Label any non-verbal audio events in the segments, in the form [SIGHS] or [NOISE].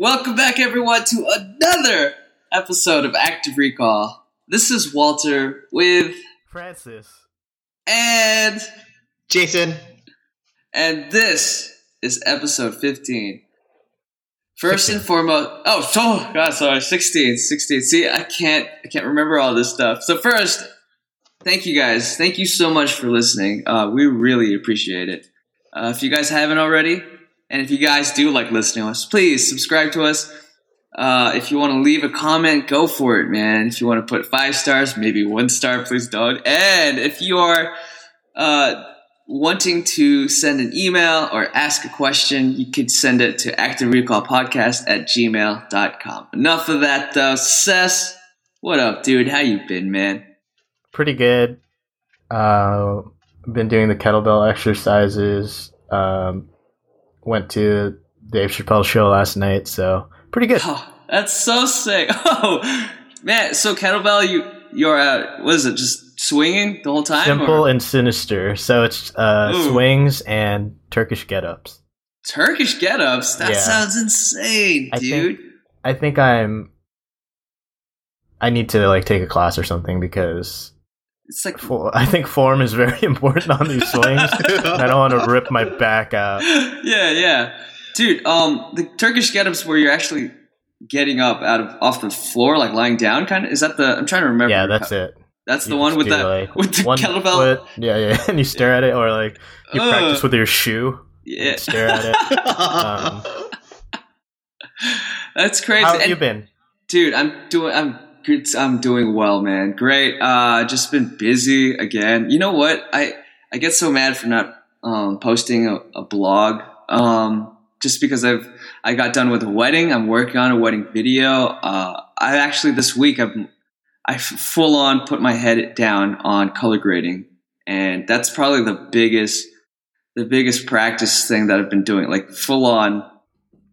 Welcome back, everyone, to another episode of Active Recall. This is Walter with Francis. and Jason. and this is episode 15. First 16. and foremost, oh, so God, sorry, 16, 16. See, I can't, I can't remember all this stuff. So first, thank you guys. Thank you so much for listening. Uh, we really appreciate it. Uh, if you guys haven't already, and if you guys do like listening to us, please subscribe to us. Uh, if you want to leave a comment, go for it, man. If you want to put five stars, maybe one star, please don't. And if you are uh, wanting to send an email or ask a question, you could send it to activerecallpodcast at gmail.com. Enough of that, though. Sess, what up, dude? How you been, man? Pretty good. Uh, been doing the kettlebell exercises. Um, went to Dave Chappelle show last night, so pretty good. Oh, that's so sick. [LAUGHS] Oh, man. So kettlebell, you you're uh, what is it? Just swinging the whole time? Simple or and sinister. So it's uh, Ooh. swings and Turkish get-ups. Turkish get-ups? That Yeah. sounds insane, I dude. think- I think I'm. I need to like take a class or something because it's like fo- I think form is very [LAUGHS] important on these swings. I don't want to rip my back out. yeah, yeah, dude. Um, the Turkish get-ups where you're actually getting up out of off the floor, like lying down, kind of. Is that the? I'm trying to remember. Yeah, that's it. That's the one with the like, with the kettlebell. foot- yeah, yeah, [LAUGHS] and you stare at it, or like you Ugh. practice with your shoe, Yeah, stare at it. [LAUGHS] Um, that's crazy. How have And- you been? dude i'm doing i'm i'm doing well man. Great. Uh just been busy again. You know what? I i get so mad for not um posting a, a blog um just because i've i got done with a wedding. I'm working on a wedding video. Uh i actually this week i've i full on put my head down on color grading. And that's probably the biggest the biggest practice thing that i've been doing like full on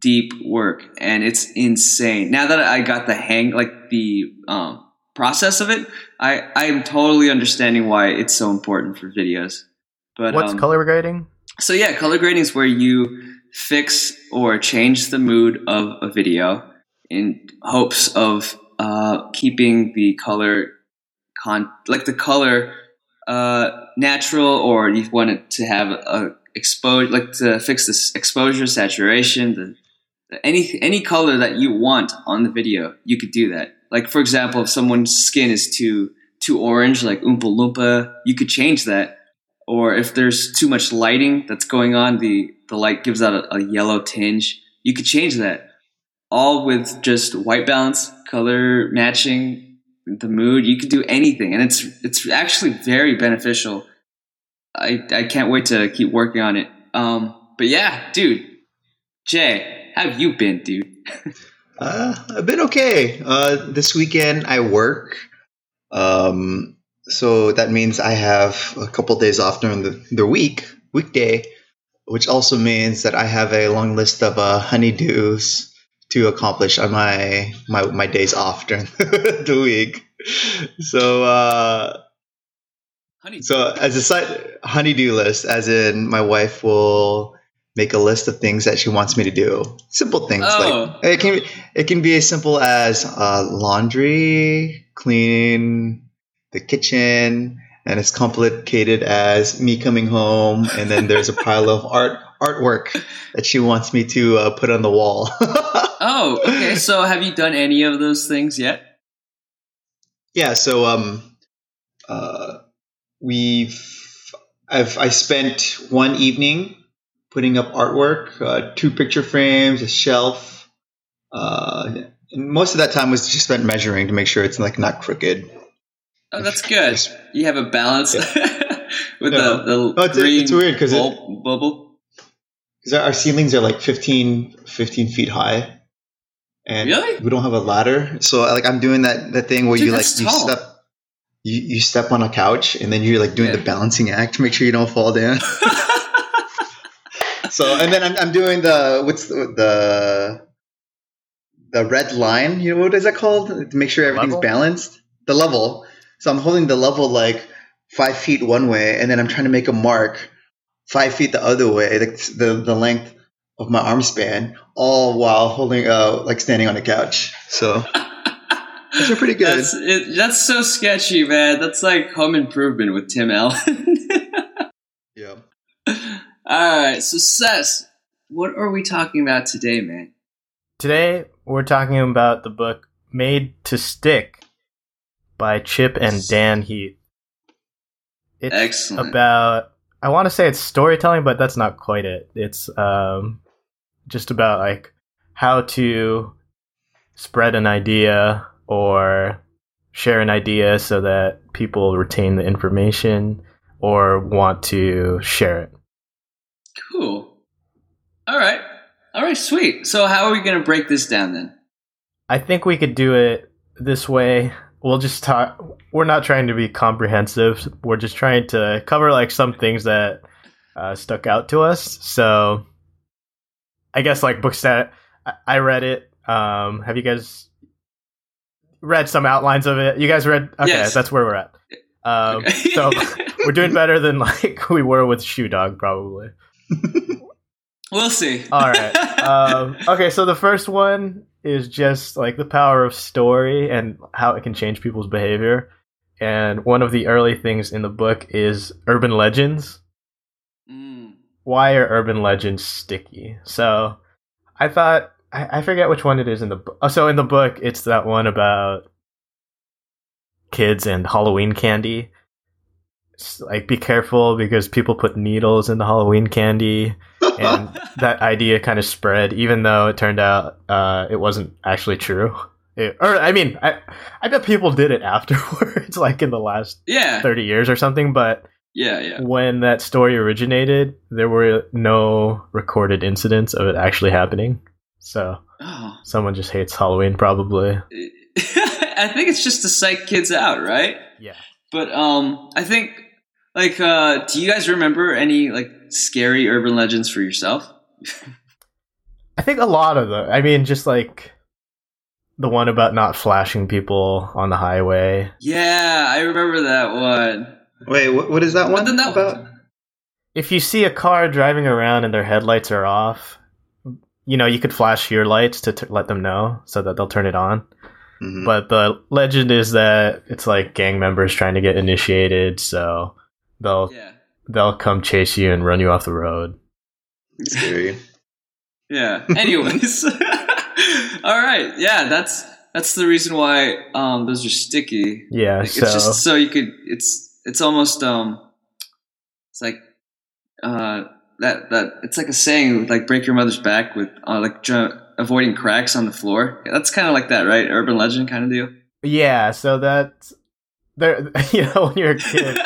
deep work and it's insane now that i got the hang like the um, process of it i i am totally understanding why it's so important for videos but What's um, color grading? so yeah color grading is where you fix or change the mood of a video in hopes of uh, keeping the color con like the color uh, natural or you want it to have a expose like to fix this exposure saturation the any any color that you want on the video you could do that. Like for example if someone's skin is too too orange like oompa loompa you could change that. Or if there's too much lighting that's going on the the light gives out a, a yellow tinge you could change that. All with just white balance color matching the mood you could do anything. And it's it's actually very beneficial. I i can't wait to keep working on it. Um but yeah dude. Jay how have you been dude Uh, I've been okay. Uh, this weekend I work, um, so that means I have a couple days off during the, the week, weekday, which also means that I have a long list of uh, honeydews to accomplish on my my, my days off during [LAUGHS] the week. So uh, honey so as a side honeydew list, as in my wife will make a list of things that she wants me to do. Simple things Oh. like it can it can be as simple as uh, laundry, cleaning the kitchen, and as complicated as me coming home, and then there's a pile of art artwork that she wants me to uh, put on the wall. [LAUGHS] oh okay so have you done any of those things yet Yeah, so um, uh, we've I've I spent one evening putting up artwork, uh, two picture frames, a shelf. Uh, and most of that time was just spent measuring to make sure it's like not crooked. Oh, that's good. You have a balance [LAUGHS] with Yeah. the, the Oh, it's- green it's weird 'cause it- bul- bubble. Because our ceilings are like 15, 15 feet high, and Really? we don't have a ladder. So like I'm doing that that thing where Dude, you like you step. You, you step on a couch and then you're like doing Yeah. the balancing act to make sure you don't fall down. [LAUGHS] So and then I'm, I'm doing the what's the, the the red line. You know what is that called? To make sure everything's Level? balanced. The level. So I'm holding the level like five feet one way, and then I'm trying to make a mark five feet the other way. The the, the length of my arm span, all while holding, uh, like standing on the couch. So [LAUGHS] those are pretty good. That's it, that's so sketchy, man. That's like Home Improvement with Tim Allen. [LAUGHS] yeah. All right, so Sess, what are we talking about today, man? Today we're talking about the book Made to Stick by Chip and Dan Heath. It's Excellent. about I want to say it's storytelling, but that's not quite it. It's um just about like how to spread an idea or share an idea so that people retain the information or want to share it. Cool. All right. All right, sweet. So how are we going to break this down then? I think we could do it this way. We'll just talk. We're not trying to be comprehensive. We're just trying to cover like some things that uh, stuck out to us. So, I guess like books that I- read it. Um, have you guys read some outlines of it? You guys read? Okay, Yes. that's where we're at. Um, Okay. so [LAUGHS] we're doing better than like [LAUGHS] we were with Shoe Dog, probably. We'll see. All right. Um, [LAUGHS] okay, so the first one is just like the power of story and how it can change people's behavior. And one of the early things in the book is urban legends. Mm. Why are urban legends sticky? So I thought, I, I forget which one it is in the book. Oh, so in the book, it's that one about kids and Halloween candy. Like, be careful because people put needles in the Halloween candy [LAUGHS] and that idea kind of spread, even though it turned out uh, it wasn't actually true. It- or I mean, I I bet people did it [LAUGHS] afterwards, like in the last yeah. thirty years or something. But Yeah, yeah. when that story originated, there were no recorded incidents of it actually happening. So Oh. someone just hates Halloween, probably. [LAUGHS] I think it's just to psych kids out, right? Yeah. But um I think like uh do you guys remember any like scary urban legends for yourself? I think a lot of them. I mean, just like the one about not flashing people on the highway. Yeah, I remember that one. Wait, what, what is that one then that- about? if you see a car driving around and their headlights are off, you know, you could flash your lights to t- let them know so that they'll turn it on. Mhm. But the legend is that it's like gang members trying to get initiated, so they'll Yeah. they'll come chase you and run you off the road. Scary. [LAUGHS] Yeah. Anyways. [LAUGHS] All right. Yeah, that's that's the reason why um those are sticky. Yeah, Like, so it's just so you could it's it's almost um it's like uh that that it's like a saying like break your mother's back with uh, like ju- avoiding cracks on the floor. Yeah, that's kind of like that, right? Urban legend kind of deal. yeah, so that there [LAUGHS] you know when you're a kid,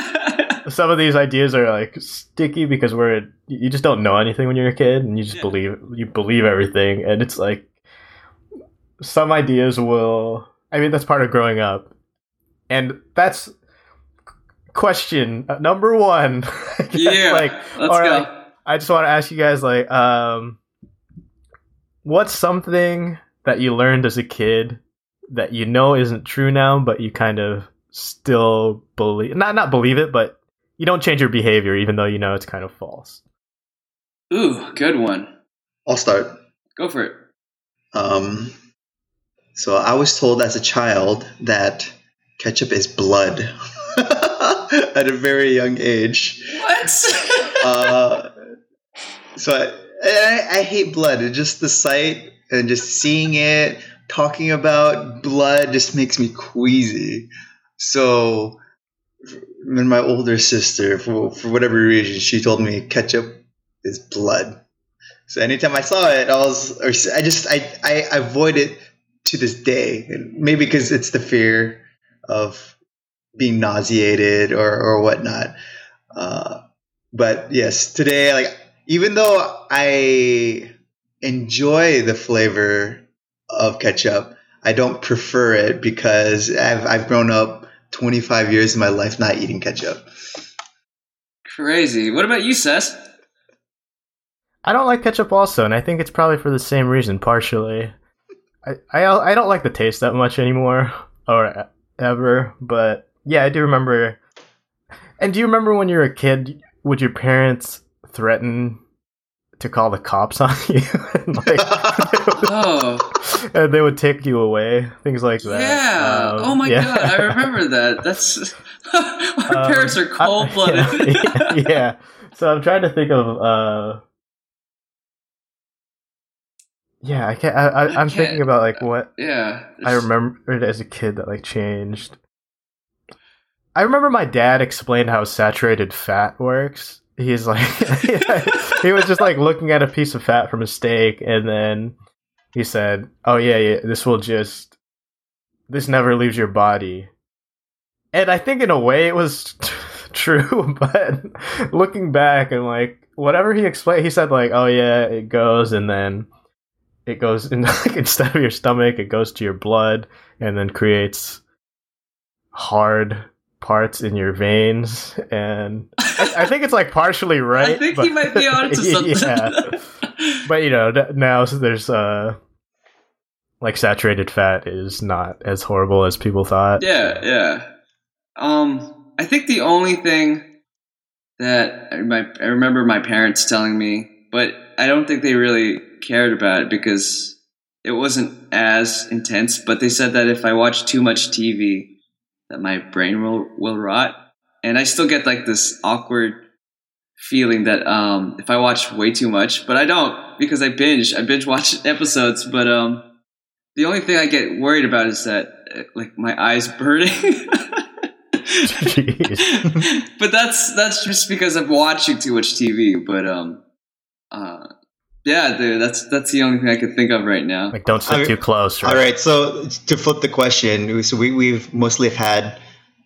some of these ideas are like sticky because we're you just don't know anything when you're a kid and you just Yeah. believe you believe everything and it's like some ideas will I mean that's part of growing up and that's question number 1 [LAUGHS] I guess, yeah. like let's go. like, I just want to ask you guys like um what's something that you learned as a kid that you know isn't true now but you kind of still believe not not believe it but you don't change your behavior even though you know it's kind of false. Ooh, good one. I'll start. Go for it. Um, so I was told as a child that ketchup is blood [LAUGHS] at a very young age. What? [LAUGHS] Uh, so I, I, I hate blood. It's just the sight and just seeing it, talking about blood just makes me queasy. So when my older sister, for, for whatever reason, she told me ketchup is blood. So anytime I saw it, I was, I just, I, I avoid it to this day. Maybe because it's the fear of being nauseated or, or whatnot. Uh, but yes, today, like, even though I enjoy the flavor of ketchup, I don't prefer it because I've, I've grown up 25 years of my life not eating ketchup. Crazy. What about you, Sess? I don't like ketchup also and I think it's probably for the same reason partially. I I, I don't like the taste that much anymore [LAUGHS] or ever but yeah, I do remember And do you remember when you were a kid would your parents threaten to call the cops on [LAUGHS] you, and, like, Oh, and they would take you away, things like that. yeah. Um, oh my yeah. god, I remember that. That's [LAUGHS] [LAUGHS] our Um, parents are cold blooded. yeah, yeah. So I'm trying to think of. uh Yeah, I can't. I, I'm thinking about like what yeah. I remembered as a kid that like changed. I remember my dad explained how saturated fat works. He's like, [LAUGHS] he was just like looking at a piece of fat from a steak, and then he said, "Oh yeah, yeah, this will just, this never leaves your body." And I think in a way it was [LAUGHS] true, [LAUGHS] but looking back and like whatever he explained, he said like, "Oh yeah, it goes," and then it goes in like instead of your stomach, it goes to your blood, and then creates hard parts in your veins, and I, I think it's like partially [LAUGHS] right. I think but, he might be onto [LAUGHS] something. yeah, [LAUGHS] but you know now there's uh like saturated fat is not as horrible as people thought. Yeah, yeah. Um, I think the only thing that I, my, I remember my parents telling me, but I don't think they really cared about it because it wasn't as intense. But they said that if I watched too much TV, that my brain will will rot, and I still get like this awkward feeling that um, if I watch way too much, but I don't because I binge. I binge watch [LAUGHS] episodes, but um, the only thing I get worried about is that uh, like my eyes [LAUGHS] burning. [LAUGHS] But that's that's just because I'm watching too much TV. But um, uh, yeah, dude, that's that's the only thing I could think of right now. Like don't sit Okay. too close. Right? All right, so to flip the question, so we, we've mostly had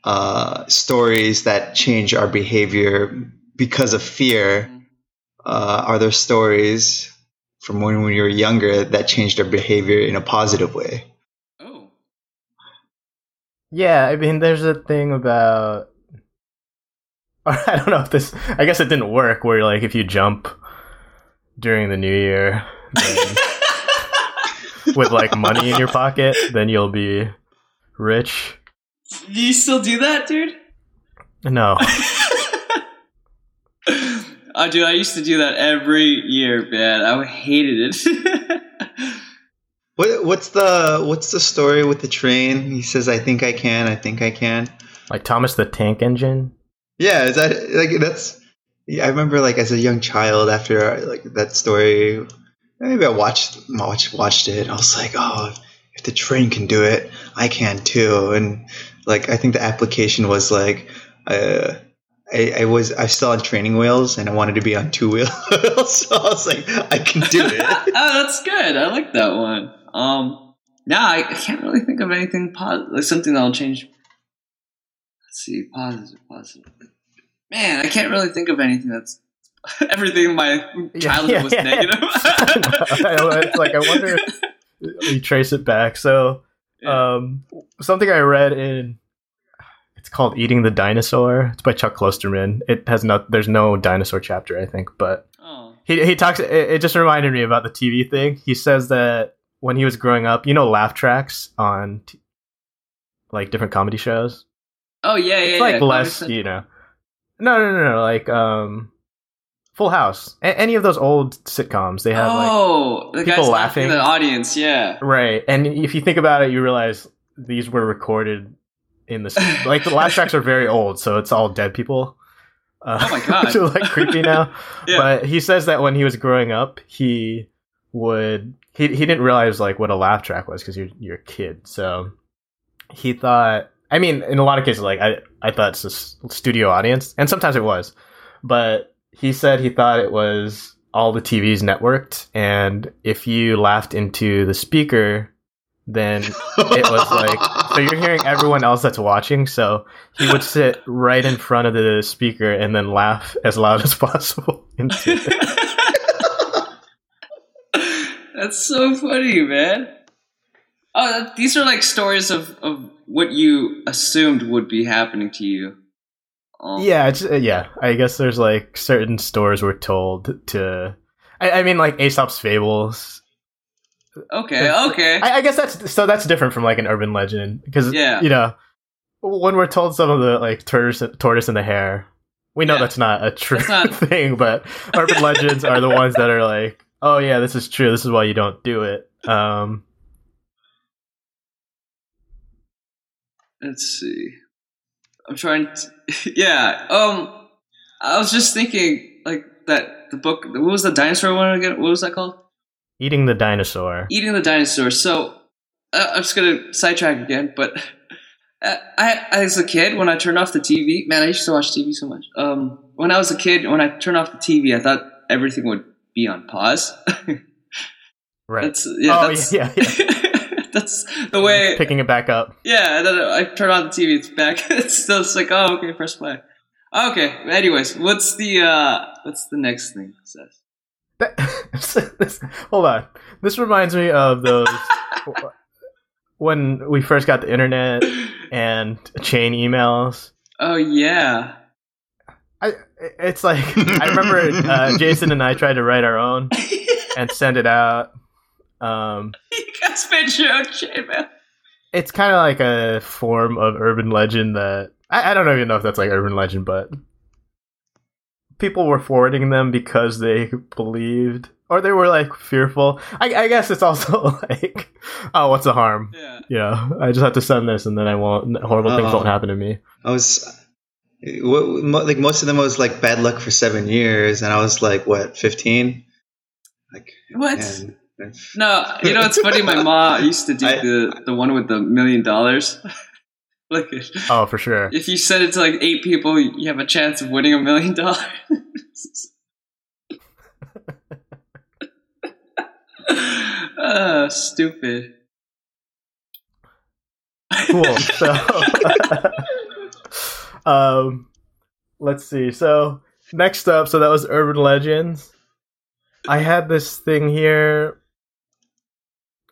uh, stories that change our behavior because of fear. Uh, are there stories from when we were younger that changed our behavior in a positive way? Oh, Yeah, I mean, there's a thing about. [LAUGHS] I don't know if this. I guess it didn't work. Where like if you jump during the new year then, with like money in your pocket, then you'll be rich. do you still do that, dude? No, [LAUGHS] Oh, dude, I used to do that every year, man. I hated it. [LAUGHS] What, what's the what's the story with the train? He says, "I think I can. I think I can." like Thomas the Tank Engine. Yeah, is that like that's? Yeah, I remember like as a young child after like that story. Maybe I watched watched watched it. I was like, oh, if the train can do it, I can too. And like I think the application was like, uh, I, I was I on training wheels and I wanted to be on two wheels. [LAUGHS] so I was like, I can do it. [LAUGHS] oh, that's good. I like that one. Um, now I, I can't really think of anything positive, like something that'll change. Let's see, positive, positive. Man, I can't really think of anything that's. [LAUGHS] Everything in my childhood yeah, was yeah. negative. [LAUGHS] it's like I wonder if you trace it back. So, Yeah. um, something I read in it's called Eating the Dinosaur. It's by Chuck Klosterman. It has no there's no dinosaur chapter, I think, but oh, he he talks. It, it just reminded me about the TV thing. He says that when he was growing up, you know, laugh tracks on t- like different comedy shows. oh yeah, yeah, It's yeah. like less, you know. No, no, no, no. Like um, Full House. A- any of those old sitcoms, they have like oh, the people guys laughing in the audience. Yeah. right. And if you think about it, you realize these were recorded in the [LAUGHS] like the laugh tracks are very old, so it's all dead people. Uh, Oh my [LAUGHS] God. which is like creepy now. [LAUGHS] Yeah. But he says that when he was growing up, he would he he didn't realize like what a laugh track was because you're you're a kid. So he thought. I mean, in a lot of cases, like I I thought it's a studio audience, and sometimes it was, but he said he thought it was all the TVs networked, and if you laughed into the speaker, then it was like [LAUGHS] so you're hearing everyone else that's watching so he would sit right in front of the speaker and then laugh as loud as [LAUGHS] possible into it. [LAUGHS] That's so funny, man. Oh, these are like stories of, of what you assumed would be happening to you. Um, yeah it's, uh, yeah i guess there's like certain stores were told to i, I mean like aesop's fables Okay. Okay. I, I guess that's so that's different from like an urban legend because Yeah. you know when we're told some of the like tortoise tortoise and the hare We know Yeah. that's not a true not- [LAUGHS] thing, but urban legends are the [LAUGHS] ones that are like, oh yeah, this is true. This is why you don't do it. Um, Let's see. I'm trying to. [LAUGHS] Yeah. Um. I was just thinking, like that. The book. What was the dinosaur one again? What was that called? eating the dinosaur. Eating the dinosaur. So uh, I'm just gonna sidetrack again, but [LAUGHS] uh, I, as a kid, when I turned off the TV, man, I used to watch TV so much. Um, when I was a kid, when I turned off the TV, I thought everything would be on pause. [LAUGHS] Right. that's yeah. oh that's, yeah, yeah. That's the way. Picking it back up. Yeah, and then I turn on the TV, it's back. [LAUGHS] it's still it's like, oh, okay, press play. Okay. Anyways, what's the uh what's the next thing it says? That- [LAUGHS] this- hold on. This reminds me of those [LAUGHS] when we first got the internet and chain emails. Oh yeah. I, it's like I remember uh, Jason and I tried to write our own and send it out. Um, [LAUGHS] you guys made your own chain it's kind of like a form of urban legend that I, I don't even know if that's like urban legend, but people were forwarding them because they believed or they were like fearful. I, I guess it's also [LAUGHS] like, oh, what's the harm? Yeah. You know, I just have to send this and then I won't. Horrible things Uh-huh. won't happen to me. I was what, mo- like most of them was like bad luck for seven years, and I was like what fifteen, like What? and, No, you know it's funny. My mom used to do [LAUGHS] I- the the one with the million dollars. [LAUGHS] Like, Oh, for sure. if you send it to like eight people, you have a chance of winning a million dollars. Ah, stupid. cool. [LAUGHS] So, um, let's see. So next up, so that was urban legends. I had this thing here.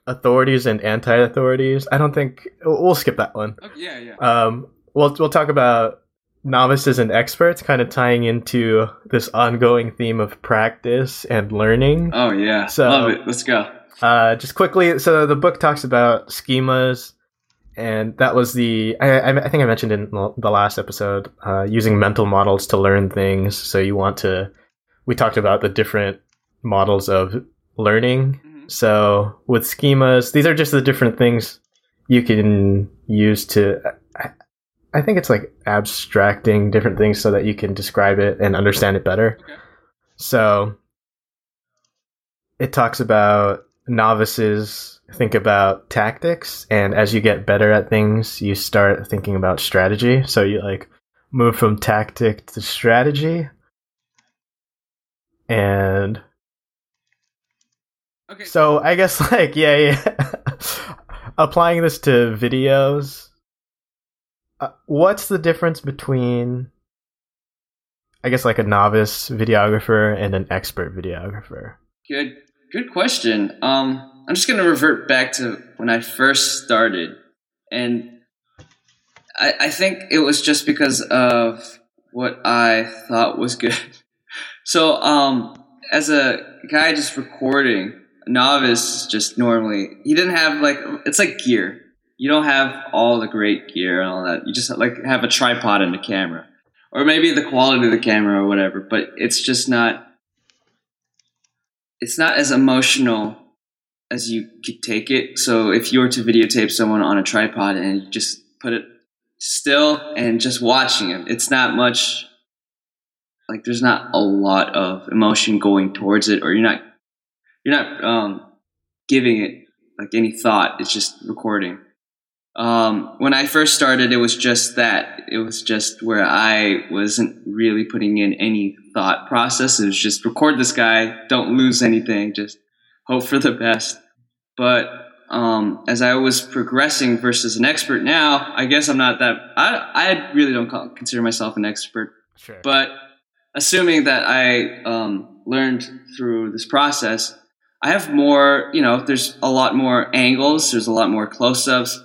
Authorities and anti-authorities. I don't think we'll skip that one. Okay, yeah, yeah. Um, we'll we'll talk about novices and experts, kind of tying into this ongoing theme of practice and learning. Oh yeah, So- love it. Let's go. Uh, just quickly, so the book talks about schemas, and that was the I, I I think I mentioned in the last episode uh, using mental models to learn things. So you want to, we talked about the different models of learning. So with schemas, these are just the different things you can use to. I, I think it's like abstracting different things so that you can describe it and understand it better. Okay. So it talks about novices think about tactics and as you get better at things you start thinking about strategy so you like move from tactic to strategy and Okay. so i guess [LAUGHS] like yeah yeah applying this to videos uh, what's the difference between i guess like a novice videographer and an expert videographer Good, good question. Um, I'm just gonna revert back to when I first started, and I, I think it was just because of what I thought was good. [LAUGHS] So, um, as a guy just recording, novice just normally he didn't have like it's like gear. You don't have all the great gear and all that. You just like have a tripod and a camera, or maybe the quality of the camera or whatever. But it's just not it's not as emotional as you could take it. So if you were to videotape someone on a tripod and you just put it still and just watching it, it's not much like there's not a lot of emotion going towards it or you're not you're not um giving it like any thought. It's just recording. Um, when I first started, it was just that. It was just where I wasn't really putting in any thought process. It was just record this guy, don't lose anything, just hope for the best. But um, as I was progressing versus an expert now, I guess I'm not that. I I really don't call, consider myself an expert. sure But assuming that I um, learned through this process, I have more, you know, there's a lot more angles, there's a lot more close ups,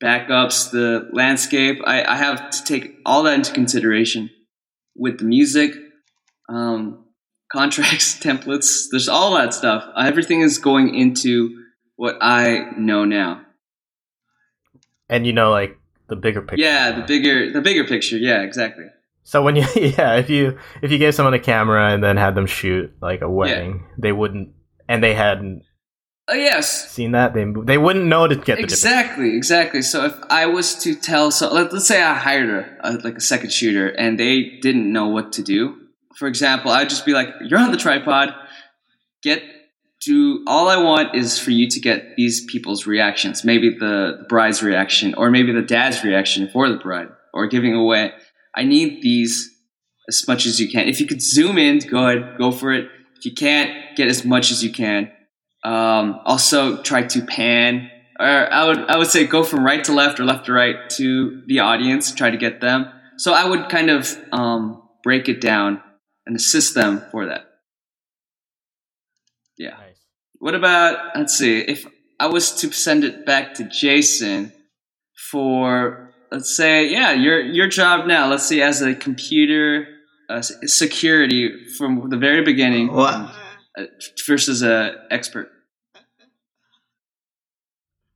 backups, the landscape. I, I have to take all that into consideration with the music, um, [LAUGHS] contracts, templates, there's all that stuff. Everything is going into what I know now. and you know like the bigger picture Yeah, the bigger the bigger picture. Yeah, exactly. So when you [LAUGHS] yeah, if you if you gave someone a camera and then had them shoot like a wedding, they wouldn't and they hadn't Oh yes, seen that, they they wouldn't know to get exactly, exactly. So if I was to tell, so let, let's say I hired a, a like a second shooter, and they didn't know what to do. For example, I'd just be like, "You're on the tripod. Get to all I want is for you to get these people's reactions. Maybe the, the bride's reaction, or maybe the dad's reaction for the bride, or giving away. I need these as much as you can. If you could zoom in, go ahead, go for it. If you can't, get as much as you can. Um, also, try to pan, or I would I would say go from right to left or left to right to the audience. Try to get them. So I would kind of um, break it down and assist them for that. Yeah. Nice. What about let's see if I was to send it back to Jason for let's say yeah your your job now let's see as a computer uh, security from the very beginning uh, versus a expert.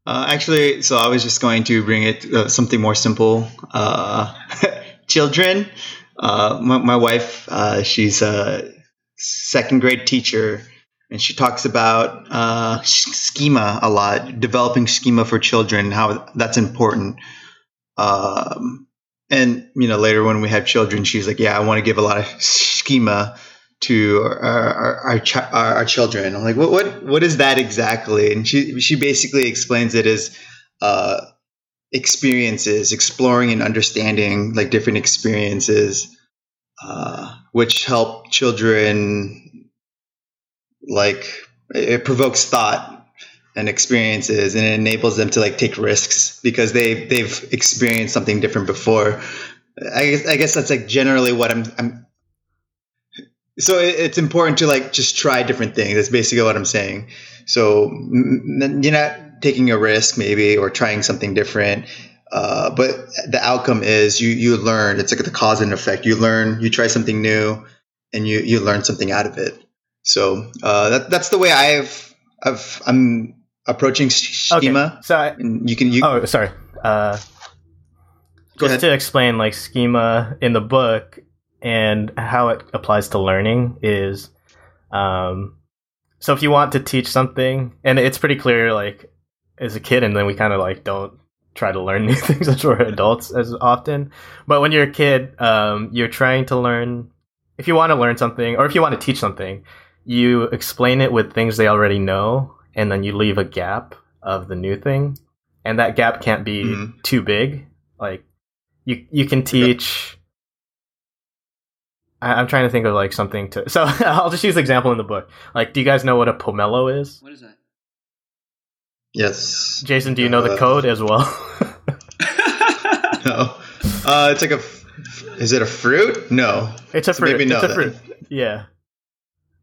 Uh, actually, so I was just going to bring it uh, something more simple. Uh, [LAUGHS] children. Uh, my, my wife, uh, she's a second grade teacher, and she talks about uh, sch- schema a lot, developing schema for children, how that's important. Um, and you know, later when we have children, she's like, "Yeah, I want to give a lot of schema to our our, our, our children." I'm like, "What what what is that exactly?" And she she basically explains it as uh, experiences, exploring and understanding like different experiences, uh, which help children like it provokes thought and experiences and it enables them to like take risks because they they've experienced something different before. I guess I guess that's like generally what I'm. I'm so it, it's important to like just try different things. That's basically what I'm saying. So you're not taking a risk maybe or trying something different. Uh, but the outcome is you you learn. It's like the cause and effect. You learn. You try something new, and you you learn something out of it. So uh, that that's the way I've I've I'm approaching sch- Okay. schema. So I, you can you oh sorry. Uh, go just ahead. to explain like schema in the book and how it applies to learning is um so if you want to teach something and it's pretty clear like as a kid and then we kind of like don't try to learn [LAUGHS] new things as we're adults as often but when you're a kid um you're trying to learn if you want to learn something or if you want to teach something you explain it with things they already know and then you leave a gap of the new thing and that gap can't be Mhm. too big like you you can teach I, i'm trying to think of like something to [LAUGHS] so i'll just use the example in the book like do you guys know what a pomelo is What is that? yes. jason do you know the Uh, code as well [LAUGHS] No. Uh, it's like a. Is it a fruit? No. it's a So fruit maybe it's no a then. fruit yeah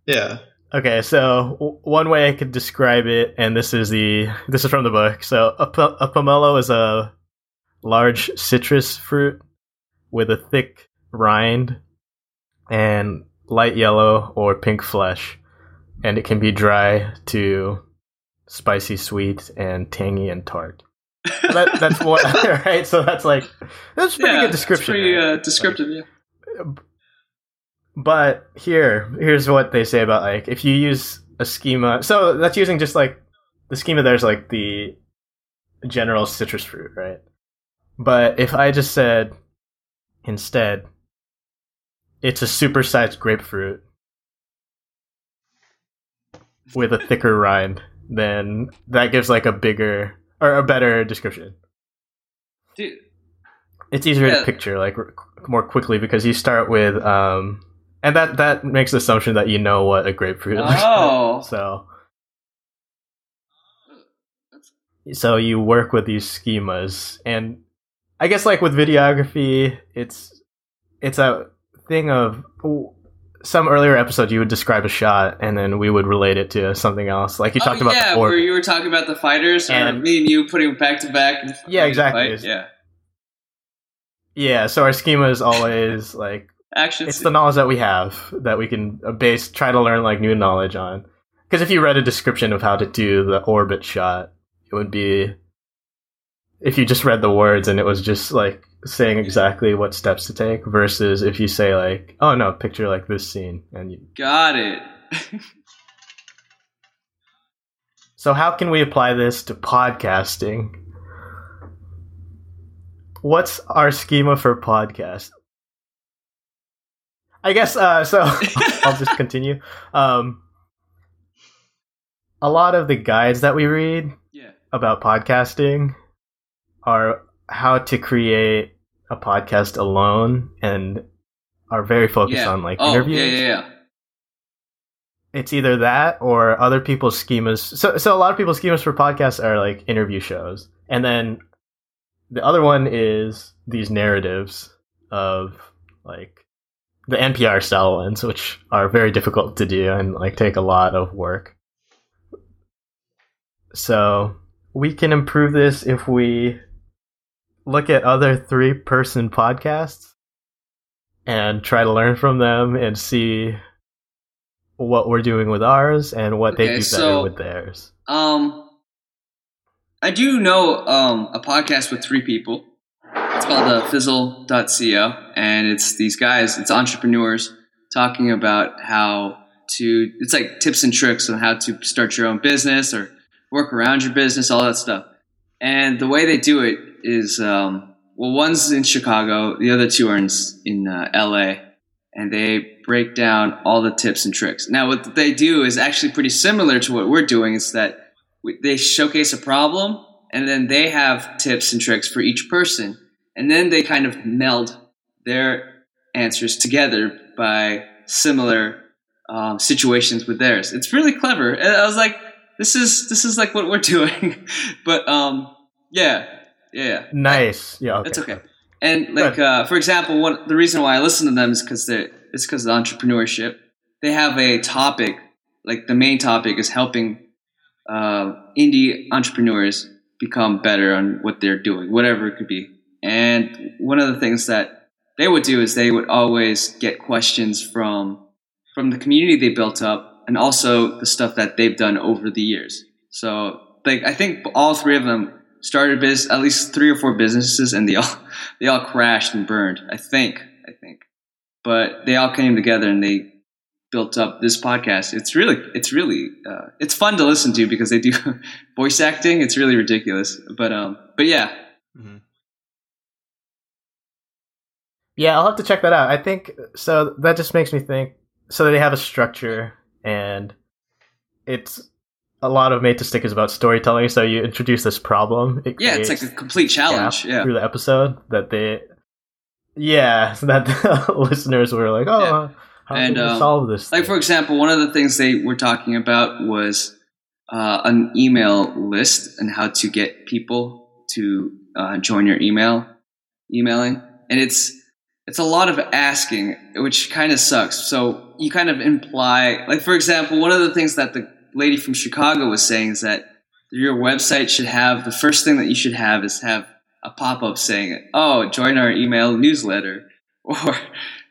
Yeah. Okay, so w- one way I could describe it, and this is the this is from the book. So a, pomelo is a large citrus fruit with a thick rind and light yellow or pink flesh, and it can be dry to spicy, sweet, and tangy and tart. So that, that's [LAUGHS] what [LAUGHS] right. So that's like that's a pretty yeah, good description. Pretty right? uh, descriptive. yeah. But here, here's what they say about like if you use a schema. So that's using just like the schema. There's like the general citrus fruit, right? But if I just said instead, it's a supersized grapefruit with a thicker [LAUGHS] rind, then that gives like a bigger or a better description. Dude, It's easier Yeah. to picture like more quickly because you start with um and that that makes the assumption that you know what a grapefruit looks Oh. like. [LAUGHS] So so you work with these schemas and I guess like with videography it's it's a thing of some earlier episode you would describe a shot and then we would relate it to something else like you oh, talked oh, about yeah, where you were talking about the fighters, And- me and you putting back to back. Yeah, exactly. Yeah, yeah so our schema is always like action. it's the knowledge that we have that we can uh, base try to learn like new knowledge on because if you read a description of how to do the orbit shot it would be if you just read the words and it was just like saying exactly what steps to take versus if you say like, "Oh no, picture like this scene," and you. Got it. [LAUGHS] So how can we apply this to podcasting? What's our schema for podcast? I guess uh, so. [LAUGHS] I'll just continue. Um, a lot of the guides that we read yeah. about podcasting are how to create a podcast alone and are very focused Yeah. on like oh, interviews. yeah, yeah, yeah. It's either that or other people's schemas. So, so a lot of people's schemas for podcasts are like interview shows, and then the other one is these narratives of like the NPR style ones, which are very difficult to do and like take a lot of work. So we can improve this if we look at other three person podcasts and try to learn from them and see what we're doing with ours and what they Okay, do better so- with theirs. Um, I do know um, a podcast with three people. It's called uh, Fizzle.co, and it's these guys, it's entrepreneurs talking about how to. It's like tips and tricks on how to start your own business or work around your business, all that stuff. And the way they do it is, um, well, one's in Chicago, the other two are in, in uh, LA, and they break down all the tips and tricks. Now, what they do is actually pretty similar to what we're doing. Is that they showcase a problem, and then they have tips and tricks for each person, and then they kind of meld their answers together by similar um, situations with theirs. It's really clever. And I was like, this is this is like what we're [LAUGHS] doing, but um, yeah, yeah. Nice. Yeah. Okay. That's okay. And like uh, for example, what the reason why I listen to them is because they it's because of entrepreneurship. They have a topic like the main topic is helping uh, indie entrepreneurs become better on what they're doing, whatever it could be. And one of the things that they would do is they would always get questions from from the community they built up, and also the stuff that they've done over the years. So, like, I think all three of them started biz at least three or four businesses, and they all [LAUGHS] they all crashed and burned. I think, I think, but they all came together and they built up this podcast. It's really, it's really, uh, it's fun to listen to because they do [LAUGHS] voice acting. It's really ridiculous, but um, but yeah, Mhm. Yeah, I'll have to check that out. I think so. That just makes me think. So they have a structure, and it's a lot of made to stick is about storytelling. So you introduce this problem. It yeah, it's like a complete challenge. Yeah, through the episode that they, yeah, so [LAUGHS] that the [LAUGHS] listeners were like, oh, Yeah. how And, can we um, solve this? like thing? for example, one of the things they were talking about was uh, an email list and how to get people to uh, join your email emailing, and it's it's a lot of asking, which kind of sucks. So you kind of imply, like for example, one of the things that the lady from Chicago was saying is that your website should have the first thing that you should have is have a pop up saying, "Oh, join our email newsletter," [LAUGHS] or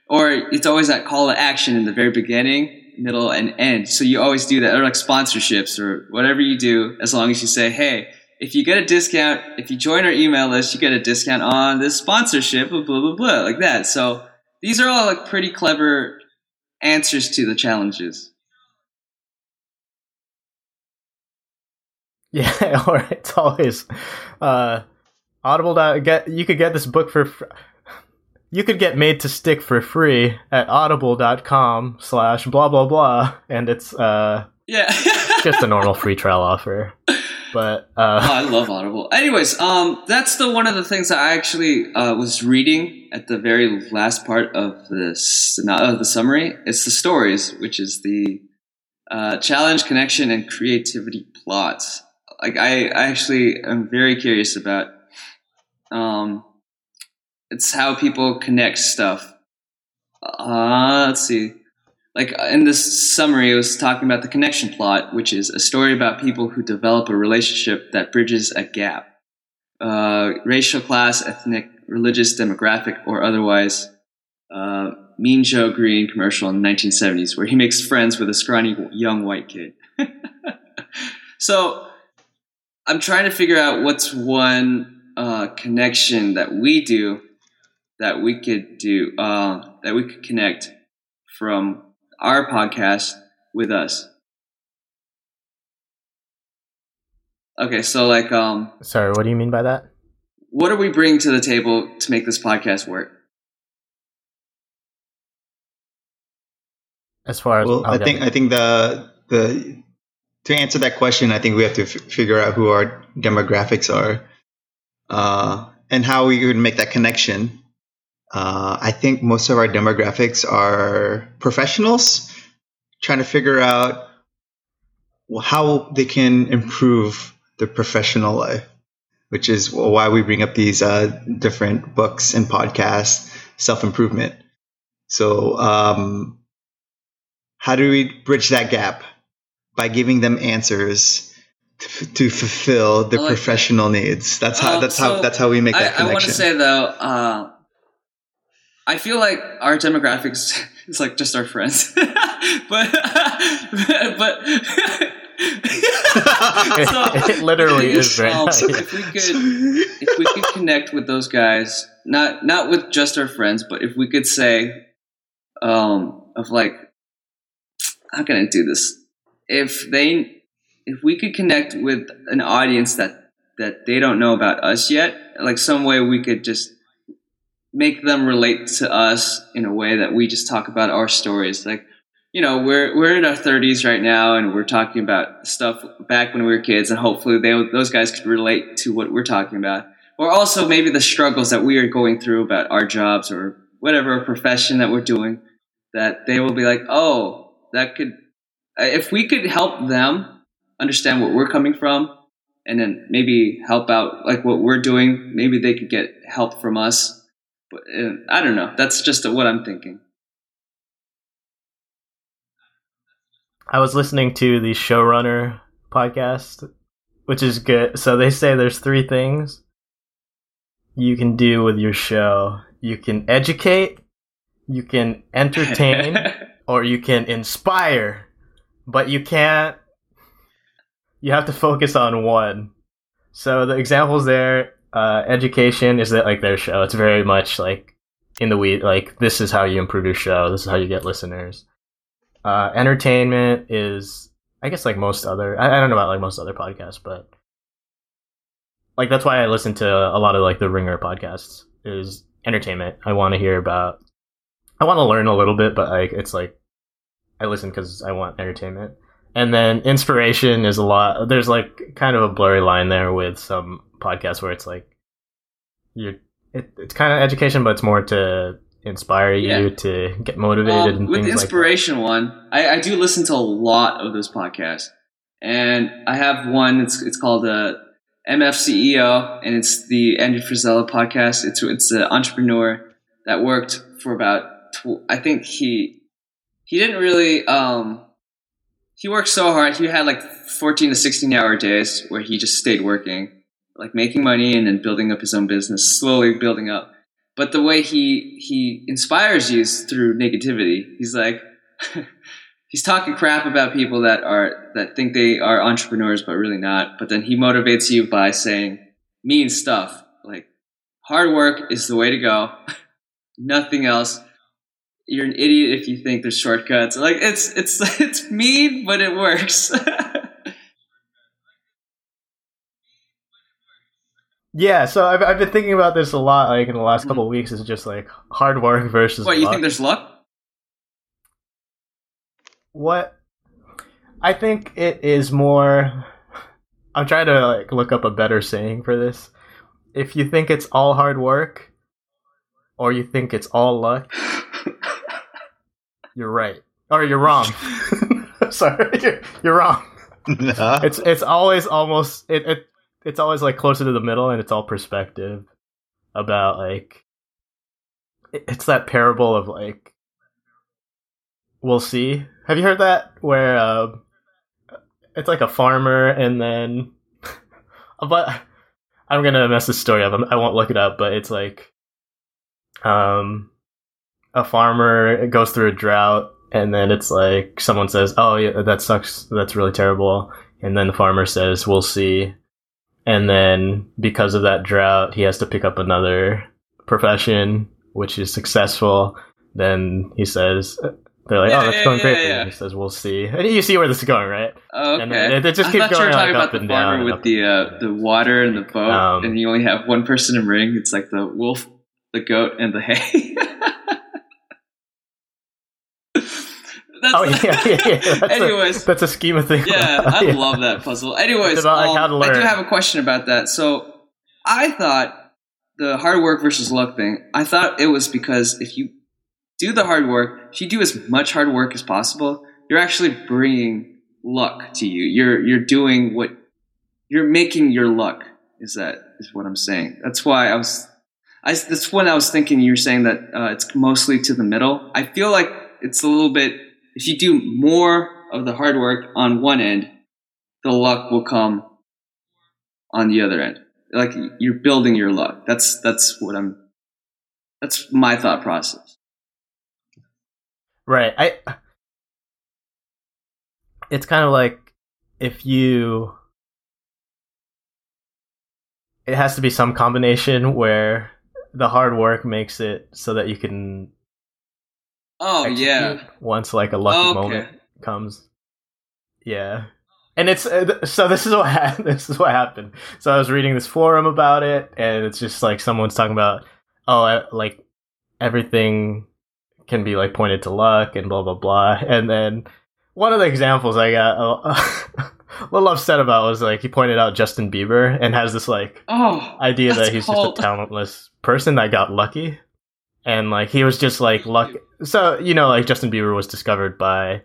or it's always that call to action in the very beginning, middle, and end. So you always do that, or like sponsorships or whatever you do, as long as you say, "Hey." If you get a discount, if you join our email list, you get a discount on this sponsorship, blah blah blah, blah like that. So these are all like pretty clever answers to the challenges. [LAUGHS] Yeah, [LAUGHS] or it's always uh, Audible. Get you could get this book for. Fr- you could get made to stick for free at audible.com slash blah blah blah and it's uh Yeah. [LAUGHS] just a normal free trial offer but Oh, uh I love Audible. Anyways, um, that's the one of the things that I actually uh, was reading at the very last part of this of the summary. It's the stories, which is the uh, challenge, connection, and creativity plots. Like I, I actually am very curious about. Um, it's how people connect stuff. Uh, let's see. Like in this summary, it was talking about the connection plot, which is a story about people who develop a relationship that bridges a gap. Uh, racial, class, ethnic, religious, demographic, or otherwise. Uh, mean Joe Greene commercial in the 1970s, where he makes friends with a scrawny young white kid. [LAUGHS] so I'm trying to figure out what's one uh, connection that we do that we could do uh, that we could connect from our podcast with us. Okay, so like, um, Sorry, what do you mean by that? what are we bringing to the table to make this podcast work? As far as Well, I think. I think the the to answer that question, I think we have to f- figure out who our demographics are, uh, and how we would make that connection. Uh, I think most of our demographics are professionals trying to figure out how they can improve their professional life, which is why we bring up these uh, different books and podcasts, self improvement. So, um, how do we bridge that gap by giving them answers to, to fulfill their I like that. professional needs? That's how. Um, that's how. That's how we make that I, I want to say though, uh, I feel like our demographics [LAUGHS] is like just our friends, [LAUGHS] but [LAUGHS] but. it, it literally is right. Um, if we could, if we could connect with those guys, not not with just our friends, but if we could say, um, of like, how can I do this? If they, if we could connect with an audience that that they don't know about us yet, like some way we could just make them relate to us in a way that we just talk about our stories, like you know, we're we're in our 30s right now, and we're talking about stuff back when we were kids, and hopefully they those guys could relate to what we're talking about, or also maybe the struggles that we are going through about our jobs or whatever profession that we're doing. That they will be like, oh, that could if we could help them understand what we're coming from, and then maybe help out like what we're doing, maybe they could get help from us. But uh, I don't know. That's just what I'm thinking. I was listening to the Showrunner podcast, which is good. So they say there's three things you can do with your show. You can educate, you can entertain, [LAUGHS] or you can inspire. But you can't you have to focus on one. So the examples there, uh, education is that like their show. It's very much like in the weed. Like this is how you improve your show. This is how you get listeners. Uh, entertainment is, I guess, like most other. I, I don't know about like most other podcasts, but like that's why I listen to a lot of like the Ringer podcasts. Is entertainment. I want to hear about. I want to learn a little bit, but like it's like I listen because I want entertainment. And then inspiration is a lot. There's like kind of a blurry line there with some podcasts where it's like you're. It, it's kind of education, but it's more to inspire you Yeah. to get motivated and with the inspiration one, I, I do listen to a lot of those podcasts, and I have one. It's it's called uh, MFCEO, and it's the Andy Frisella podcast. It's it's an entrepreneur that worked for about. Tw- I think he he didn't really. Um, he worked so hard. He had like fourteen to sixteen hour days where he just stayed working, like making money and then building up his own business, slowly building up but the way he he inspires you is through negativity. He's like [LAUGHS] he's talking crap about people that are that think they are entrepreneurs but really not. But then he motivates you by saying mean stuff like hard work is the way to go. [LAUGHS] Nothing else. You're an idiot if you think there's shortcuts. Like it's it's [LAUGHS] it's mean, but it works. Yeah, so I've, I've been thinking about this a lot, like in the last hmm. couple of weeks. Is just like hard work [LAUGHS] versus what you luck. think there's luck? what I think it is more. I'm trying to like look up a better saying for this. If you think it's all hard work, or you think it's all luck, [LAUGHS] you're right, or you're wrong. [LAUGHS] Sorry, you're, you're wrong. Nah. It's it's always almost it, it it's always like closer to the middle, and it's all perspective about like it's that parable of like we'll see. Have you heard that where uh, it's like a farmer and then [LAUGHS] but I'm gonna mess this story up. I'm- I won't look it up, but it's like um a farmer goes through a drought and then it's like someone says, "Oh yeah, that sucks. That's really terrible." And then the farmer says, "We'll see." And then because of that drought, he has to pick up another profession which is successful, then he says they're like, Yeah, "Oh, that's yeah, going yeah, great." for yeah. And he says, "We'll see." And [LAUGHS] you see where this is going, right? Okay. And then it- it just keeps going, like, about up the and down and with the uh, the water and the boat, Um, and you only have one person in ring. It's like the wolf, the goat, and the hay. [LAUGHS] That's Oh yeah, yeah, yeah. [LAUGHS] That's a- Anyways, that's a scheme of things. yeah, I [LAUGHS] love that puzzle. Anyways, about, um, to I do have a question about that. So, I thought the hard work versus luck thing. I thought it was because if you do the hard work, if you do as much hard work as possible, you're actually bringing luck to you. You're you're doing what you're making your luck. Is that is what I'm saying? That's why I was. I, that's when I was thinking you were saying that uh, it's mostly to the middle. I feel like it's a little bit. If you do more of the hard work on one end, the luck will come on the other end. Like you're building your luck. That's that's what I'm. That's my thought process. Right. I It's kind of like if you it has to be some combination where the hard work makes it so that you can Oh yeah. once like a lucky Okay. moment comes. Yeah. And it's uh, so this is what [LAUGHS] ha- this is what happened. So I was reading this forum about it and it's just like someone's talking about oh I, like everything can be like pointed to luck and blah blah blah and then one of the examples I got a, a little upset about was like he pointed out Justin Bieber and has this like Oh. idea that he's called- just a talentless person that got lucky and like he was just like luck so you know like justin bieber was discovered by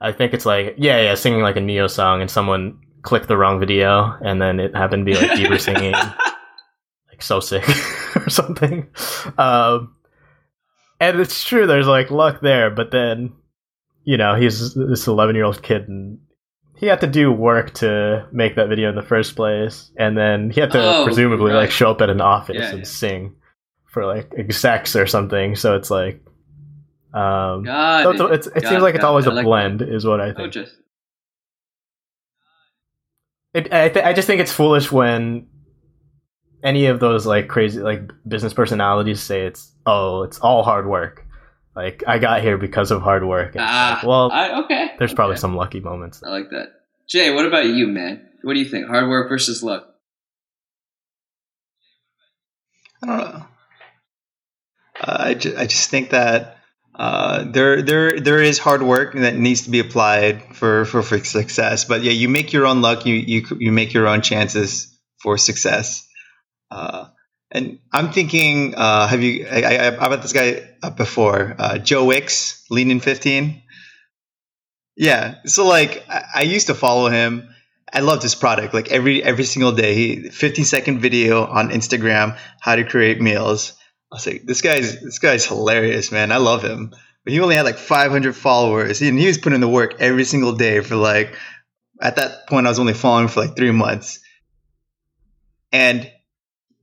i think it's like yeah yeah singing like a Ne-Yo song and someone clicked the wrong video and then it happened to be like bieber singing [LAUGHS] like so sick [LAUGHS] or something um and it's true there's like luck there but then you know he's this 11 year old kid and he had to do work to make that video in the first place and then he had to Oh, presumably right. like show up at an office Yeah, and yeah. sing for like execs or something so it's like um so it's, it's, it Got seems like it's got always a like blend is what i that. Oh, think just it, I, th- I just think it's foolish when any of those like crazy like business personalities say it's oh it's all hard work like i got here because of hard work And ah. like, well I, okay. there's probably okay. some lucky moments I like that. Jay, what about you, man? What do you think? Hard work versus luck? I don't know. Uh, I, ju- I just think that uh, there there there is hard work that needs to be applied for, for, for success. But yeah, you make your own luck. You you you make your own chances for success. Uh, and I'm thinking, uh, have you? I, I, I this guy up before, uh, Joe Wicks, Lean in 15. Yeah, so like I, I used to follow him. I loved his product. Like every every single day, he 15 second video on Instagram how to create meals. I was like, this guy's this guy's hilarious, man. I love him. But he only had like 500 followers, and he was putting in the work every single day for like. At that point, I was only following for like three months, and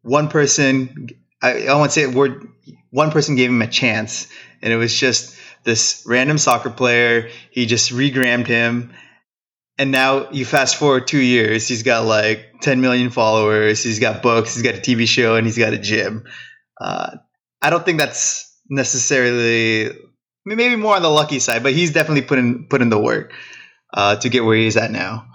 one person, I, I won't say word. One person gave him a chance, and it was just this random soccer player. He just regrammed him, and now you fast forward two years, he's got like 10 million followers. He's got books. He's got a TV show, and he's got a gym. Uh, I don't think that's necessarily maybe more on the lucky side, but he's definitely put in put in the work uh, to get where he's at now.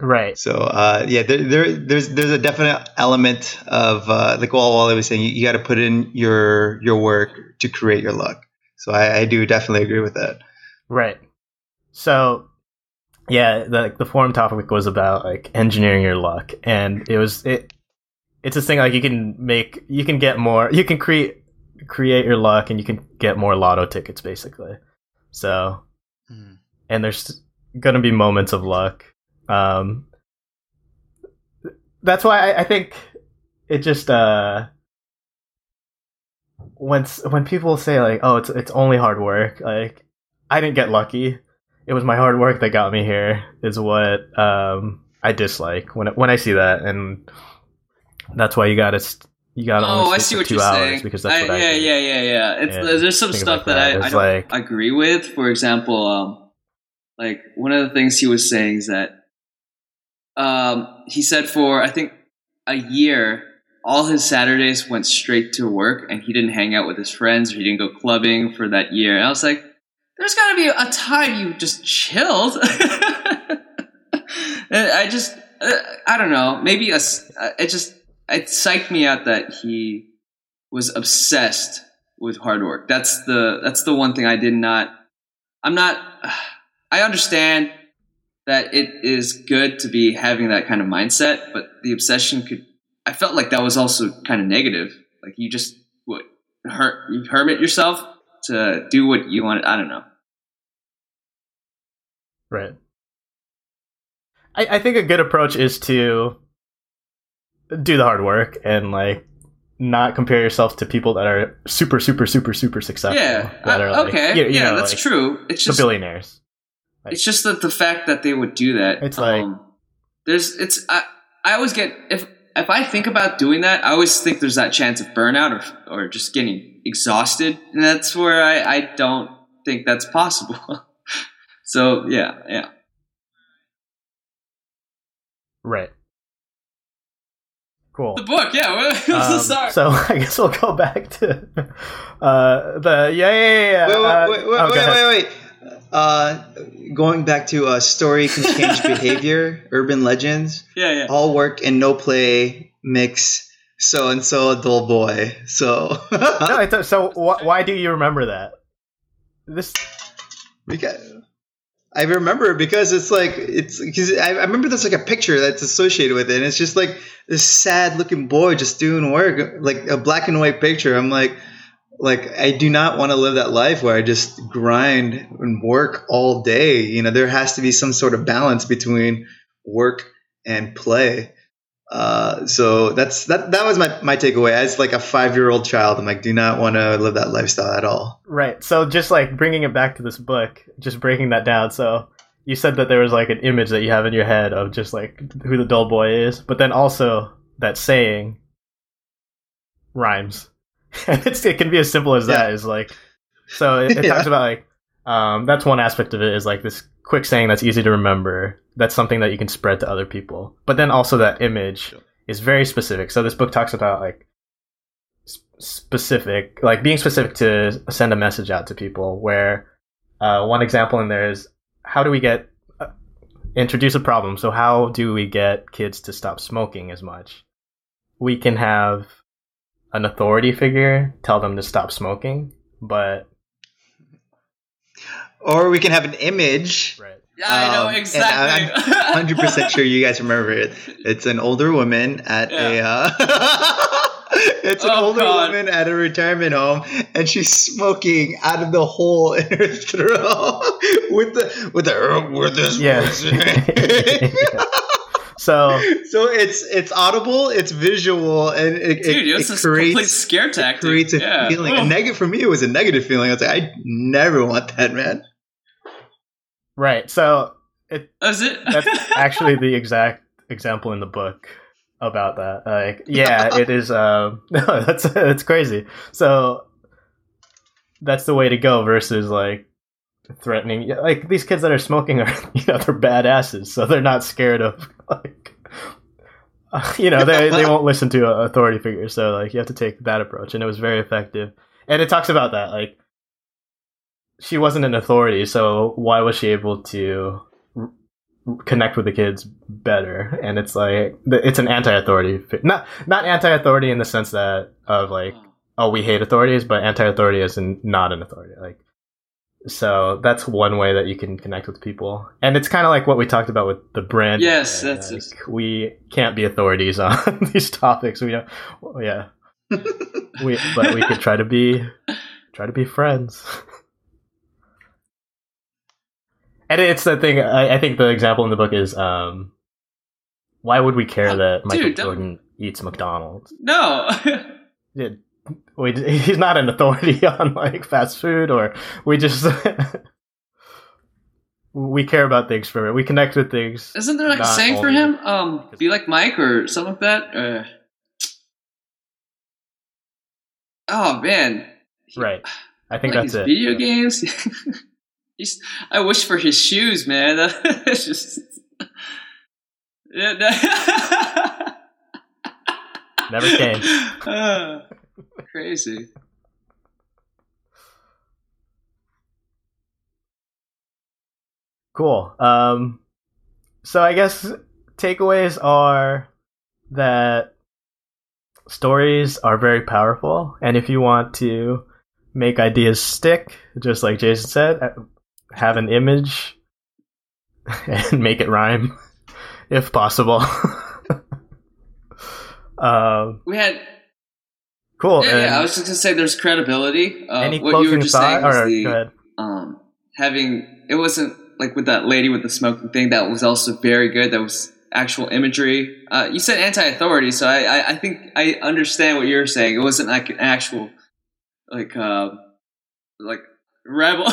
right So uh, yeah, there, there there's there's a definite element of uh, like what Wally was saying. You, you got to put in your your work to create your luck. So I, I do definitely agree with that. Right. So, yeah, the the forum topic was about like engineering your luck, and it was it. It's this thing like you can make you can get more you can create create your luck and you can get more lotto tickets basically. So, and there's gonna be moments of luck. Um, that's why I, I think it just uh when when people say like oh it's it's only hard work like I didn't get lucky. It was my hard work that got me here. Is what um, I dislike when when I see that, and that's why you got to you got to Oh, only I see what two you're hours saying. because that's I- what I yeah, do. yeah, yeah, yeah. It's there's some stuff like that, that. I, I don't agree with. For example, um, like one of the things he was saying is that um, he said for I think a year all his Saturdays went straight to work and he didn't hang out with his friends or he didn't go clubbing for that year. And I was like, there's got to be a time you just chilled. [LAUGHS] I just, uh, I don't know. Maybe a, uh, it just, it psyched me out that he was obsessed with hard work. That's the, that's the one thing I did not, I'm not, [SIGHS] I understand that it is good to be having that kind of mindset, but the obsession could I felt like that was also kind of negative. Like you just what you hermit yourself to do what you want. I don't know. Right. I, I think a good approach is to do the hard work and like not compare yourself to people that are super, super, super, super successful. Yeah. That are like, okay. You, you yeah, know, that's like true. It's just the billionaires. Like, it's just that the fact that they would do that. It's like um, there's. It's. I. I always get if if I think about doing that, I always think there's that chance of burnout or or just getting exhausted, and that's where I I don't think that's possible. [LAUGHS] so yeah, yeah. Right. Cool. The book, yeah. [LAUGHS] um, so [LAUGHS] I guess we'll go back to uh, the yeah yeah yeah. Wait wait wait wait, oh, wait, wait, wait, uh, going back to uh, story can change [LAUGHS] behavior, urban legends. Yeah, yeah. All work and no play mix. So and so, a dull boy. So. no, th- so wh- why do you remember that? This. Because I remember because it's like it's because I, I remember there's like a picture that's associated with it, and it's just like this sad looking boy just doing work, like a black and white picture. I'm like like I do not want to live that life where I just grind and work all day. You know, there has to be some sort of balance between work and play. Uh, so that's that. That was my my takeaway. As like a five year old child, I'm like, do not want to live that lifestyle at all. Right. So just like bringing it back to this book, just breaking that down. So you said that there was like an image that you have in your head of just like who the dull boy is, but then also that saying rhymes. [LAUGHS] it's, it can be as simple as yeah. that. Is like, so it, it [LAUGHS] yeah. talks about like, um, that's one aspect of it is like this quick saying that's easy to remember. That's something that you can spread to other people. But then also that image is very specific. So this book talks about like specific, like being specific to send a message out to people. Where uh, one example in there is how do we get uh, introduce a problem? So how do we get kids to stop smoking as much? We can have an authority figure tell them to stop smoking, but or we can have an image. Right. Yeah, I know um, exactly. I'm [LAUGHS] hundred percent sure you guys remember it. It's an older woman at yeah. a. Uh, [LAUGHS] it's an oh, older God. woman at a retirement home, and she's smoking out of the hole in her [LAUGHS] throat with the with the with this yeah. So so it's it's audible, it's visual, and it, Dude, it, it creates scare tactic. It creates a yeah. feeling. A negative for me, it was a negative feeling. I was like, I never want that, man. Right. So it is it. that's [LAUGHS] actually the exact example in the book about that. Like, yeah, it is. [LAUGHS] Um, [LAUGHS] no, that's that's crazy. So that's the way to go versus like threatening like these kids that are smoking are [LAUGHS] you know they're badasses so they're not scared of [LAUGHS] like uh, [LAUGHS] you know they they won't listen to authority figures so like you have to take that approach and it was very effective. And it talks about that like she wasn't an authority so why was she able to r- connect with the kids better? And it's like it's an anti-authority not not anti-authority in the sense that of like oh we hate authorities but anti-authority is not an authority like so that's one way that you can connect with people, and it's kind of like what we talked about with the brand. Yes, that's like, we can't be authorities on [LAUGHS] these topics. We don't. Well, yeah, [LAUGHS] we but we could try to be try to be friends. and it's the thing. I, I, think the example in the book is um, why would we care that Michael Dude, Jordan eats McDonald's? No. [LAUGHS] we [LAUGHS] he's not an authority [LAUGHS] on like fast food or we just [LAUGHS] we care about things for it. we connect with things isn't there like a saying for him? um be like mike or something like that? Uh, oh man. Right. I think like that's it. video games? He's i wish for his shoes man. It's just yeah Never came. Crazy. Cool. Um, so I guess takeaways are that stories are very powerful, and if you want to make ideas stick, just like Jason said, uh, have an image [LAUGHS] and make it rhyme [LAUGHS] if possible. [LAUGHS] um, We had cool. yeah, yeah. I was just gonna say there's credibility. Uh, any what you were just thought? saying was Or, the um, having it wasn't like with that lady with the smoking thing that was also very good. That was actual imagery. Uh, you said anti-authority, so I, I, I think I understand what you're saying. It wasn't like an actual like uh, like rebel. [LAUGHS]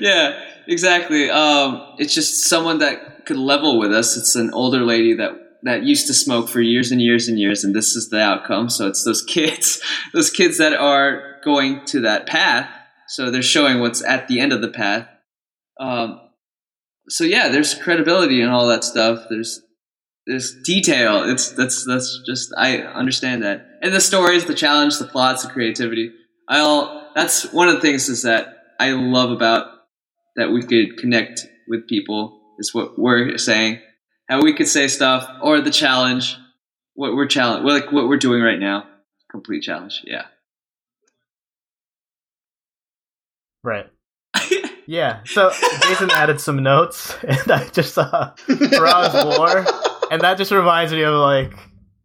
yeah, exactly. Um, it's just someone that could level with us. It's an older lady that that used to smoke for years and years and years, and this is the outcome. So it's those kids, [LAUGHS] those kids that are going to that path. So they're showing what's at the end of the path. Um, so yeah, there's credibility and all that stuff. There's there's detail. It's that's that's just I understand that. And the stories, the challenge, the plots, the creativity. I'll that's one of the things is that I love about that we could connect with people is what we're saying. How we could say stuff or the challenge, what we're challenge, like what we're doing right now. Complete challenge. Yeah. Right. [LAUGHS] Yeah. So Jason added some notes, [LAUGHS] and I just saw Ron's War, and that just reminds me of like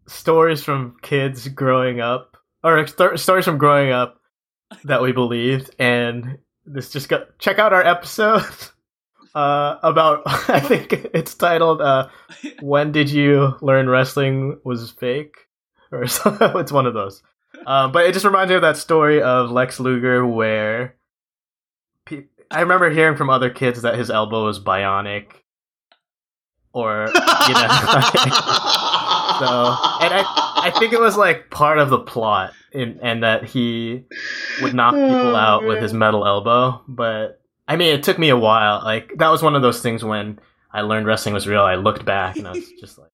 stories from kids growing up, or st- stories from growing up that we believed, and this just got check out our episode [LAUGHS] uh, about. [LAUGHS] I think it's titled uh, "When Did You Learn Wrestling Was Fake?" or [LAUGHS] something. it's one of those. Um, but it just reminds me of that story of Lex Luger where pe- I remember hearing from other kids that his elbow was bionic, or you know. [LAUGHS] so, and I, I think it was like part of the plot, in, and that he would knock people out with his metal elbow. But I mean, it took me a while. Like that was one of those things when I learned wrestling was real. I looked back and I was [LAUGHS] just like,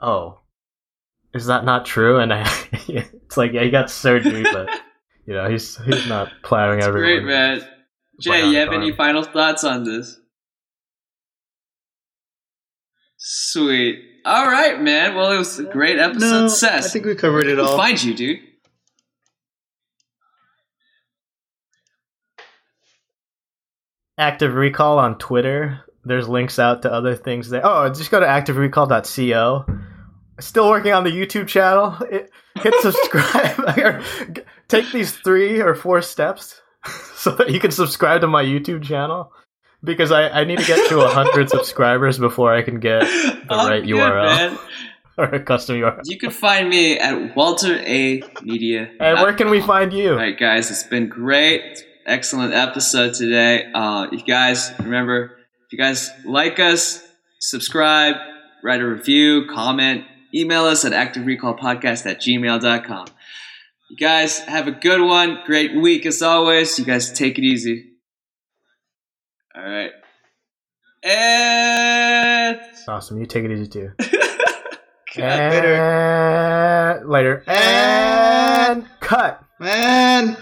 oh, is that not true? And I, [LAUGHS] it's like, yeah, he got surgery, but [LAUGHS] you know, he's he's not plowing It's everyone. great, man. Jay, you have any final thoughts on this? Sweet. All right, man. Well, it was a great episode. no, I think we covered it we'll all. find you, dude. Active Recall on Twitter. There's links out to other things there. Oh, just go to activerecall.co. Still working on the YouTube channel. It, hit [LAUGHS] subscribe. [LAUGHS] Take these three or four steps [LAUGHS] so that you can subscribe to my YouTube channel. Because I, I need to get to 100 subscribers before I can get the Oh, right good, URL man. or a custom URL. You can find me at Walter A Media. And where can we find you? All right, guys, it's been great. Excellent episode today. Uh, you guys, remember, if you guys like us, subscribe, write a review, comment, email us at activerecallpodcast at gmail.com. You guys have a good one. Great week as always. You guys take it easy. All right. And Awesome. You take it easy too. [LAUGHS] Later. And later. And cut. Man.